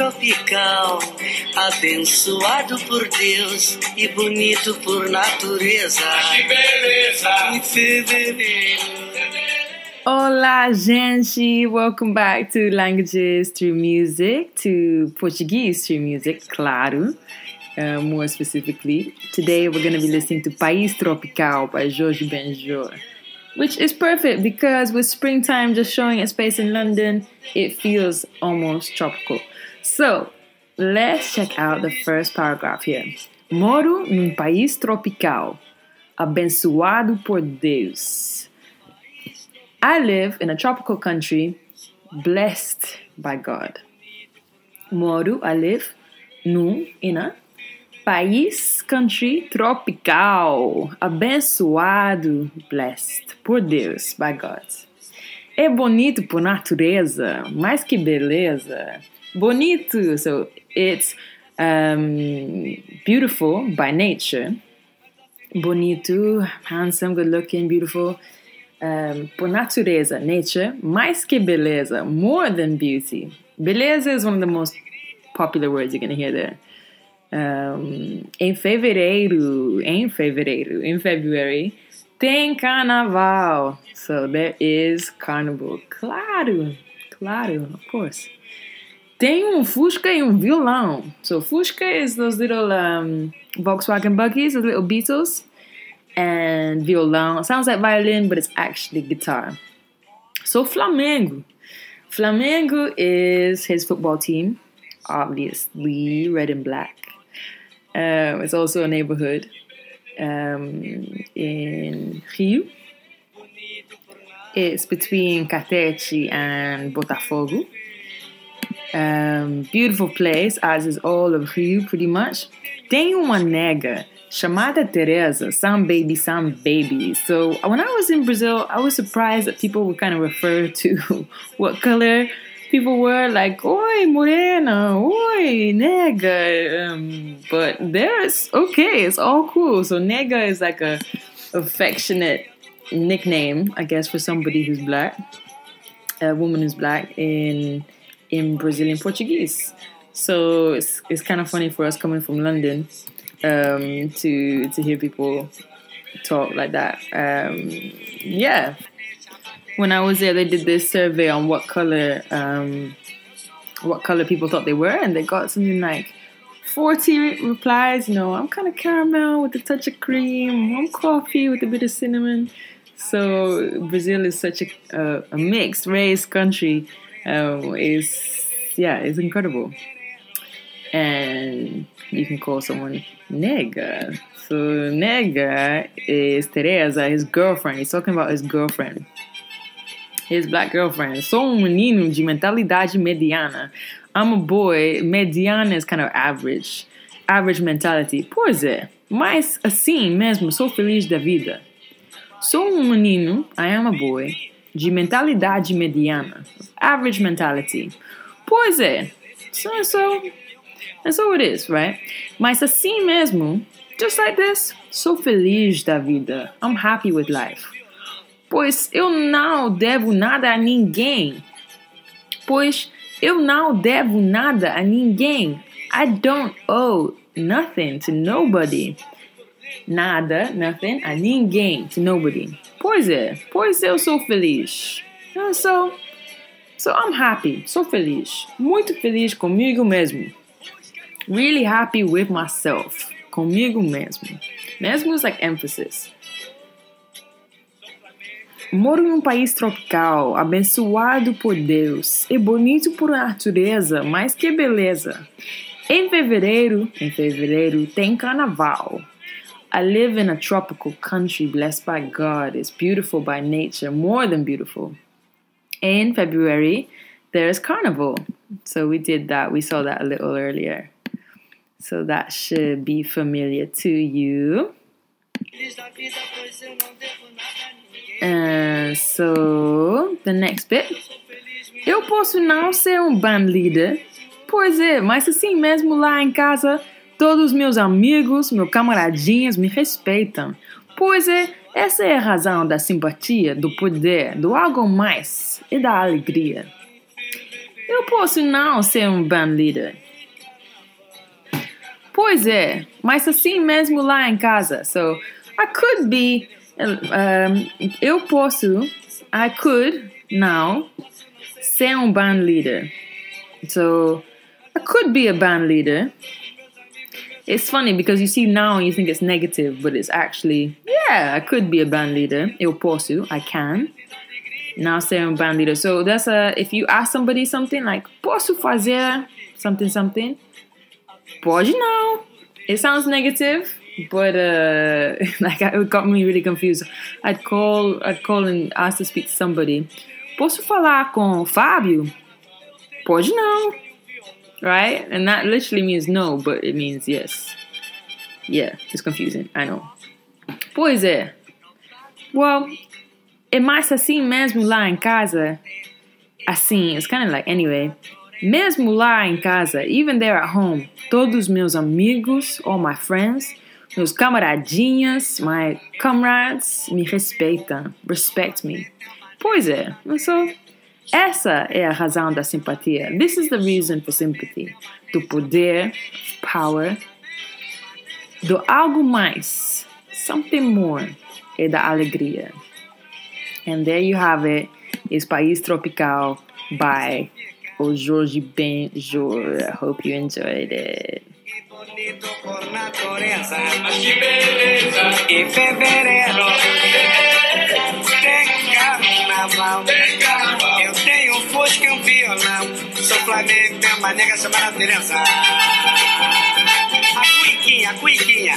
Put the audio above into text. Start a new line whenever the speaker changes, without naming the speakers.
tropical, abençoado por Deus e bonito por natureza.
Que beleza!
Em fevereiro.
Olá, gente! Welcome back to Languages Through Music, to Portuguese Through Music, claro. Uh, more specifically, today we're going to be listening to País Tropical by Jorge Benjor, which is perfect because with springtime just showing its face in London, it feels almost tropical. So, let's check out the first paragraph here. Moro num país tropical, abençoado por Deus. I live in a tropical country blessed by God. Moro, I live num, in a país, country tropical, abençoado, blessed por Deus, by God. É bonito por natureza, mais que beleza. Bonito, so it's um, beautiful by nature. Bonito, handsome, good looking, beautiful. Um, por natureza, nature, mais que beleza, more than beauty. Beleza is one of the most popular words you're going to hear there. Um, em fevereiro, em fevereiro, in February, tem carnaval. So there is carnival. Claro, claro, of course. Tem um Fusca e um violão. So Fusca is those little um, Volkswagen buggies, those little Beetles. And violão sounds like violin, but it's actually guitar. So Flamengo. Flamengo is his football team, obviously red and black. Um, it's also a neighborhood um, in Rio. It's between Catete and Botafogo. Um, beautiful place, as is all of Rio, pretty much. Tem uma nega chamada Teresa, sambaby, sambaby. So when I was in Brazil, I was surprised that people would kind of refer to what color people were, like, oi, morena, oi, nega. Um, but there's, okay, it's all cool. So nega is like a affectionate nickname, I guess, for somebody who's black, a woman who's black in in Brazilian Portuguese. So it's, it's kind of funny for us coming from London um, to to hear people talk like that. Um, yeah. When I was there, they did this survey on what color um, what color people thought they were, and they got something like 40 replies. You know, I'm kind of caramel with a touch of cream. I'm coffee with a bit of cinnamon. So Brazil is such a, a, a mixed race country. Um, is yeah, it's incredible. And you can call someone nega. So nega is Teresa, his girlfriend. He's talking about his girlfriend. His black girlfriend. Sou um menino de mentalidade mediana. I'm a boy. Mediana is kind of average. Average mentality. Pois é. Mas assim mesmo, sou feliz da vida. Sou um menino, I am a boy, de mentalidade mediana. Average mentality. Pois é. So, so, and so it is, right? Mas assim mesmo, just like this, sou feliz da vida. I'm happy with life. Pois eu não devo nada a ninguém. Pois eu não devo nada a ninguém. I don't owe nothing to nobody. Nada, nothing, a ninguém, to nobody. Pois é, pois eu sou feliz. So, so I'm happy, sou feliz. Muito feliz comigo mesmo. Really happy with myself. Comigo mesmo. Mesmo is like emphasis. Moro em um país tropical, abençoado por Deus e bonito por natureza, mais que beleza. Em fevereiro, em fevereiro tem carnaval. I live in a tropical country blessed by God. It's beautiful by nature, more than beautiful. In February, there's carnival. So we did that. We saw that a little earlier. So that should be familiar to you. And so the next bit. Eu posso não ser um band leader. Pois é, mas assim mesmo lá em casa, todos os meus amigos, meus camaradinhas me respeitam. Pois é, essa é a razão da simpatia, do poder, do algo mais e da alegria. Eu posso não ser um band leader. Pois é, mas assim mesmo lá em casa. So, I could be. Um, eu posso. I could now ser um band leader. So, I could be a band leader. It's funny because you see now you think it's negative, but it's actually, yeah, I could be a band leader. Eu posso, I can. Now ser um band leader. So that's a, if you ask somebody something like, posso fazer something, something? Pode não. It sounds negative, but uh, like it got me really confused. I'd call, I'd call and ask to speak to somebody. Posso falar com Fábio? Pode não. Right? And that literally means no, but it means yes. Yeah, it's confusing. I know. Pois é. Well, é mais assim mesmo lá em casa. Assim, it's kind of like, anyway. Mesmo lá em casa, even there at home, todos meus amigos, all my friends, meus camaradinhas, my comrades, me respeitam, respect me. Pois é, so, essa é a razão da simpatia. This is the reason for sympathy. Do poder, power, do algo mais, something more, e da alegria. And there you have it. Is País Tropical by Jorge Benjor. I hope you enjoyed it.
Bonito por natureza. E fevereiro tem carnaval. Eu tenho um fusca e um violão. Sou Flamengo, tenho uma nega chamada Teresa. A cuiquinha, a cuiquinha.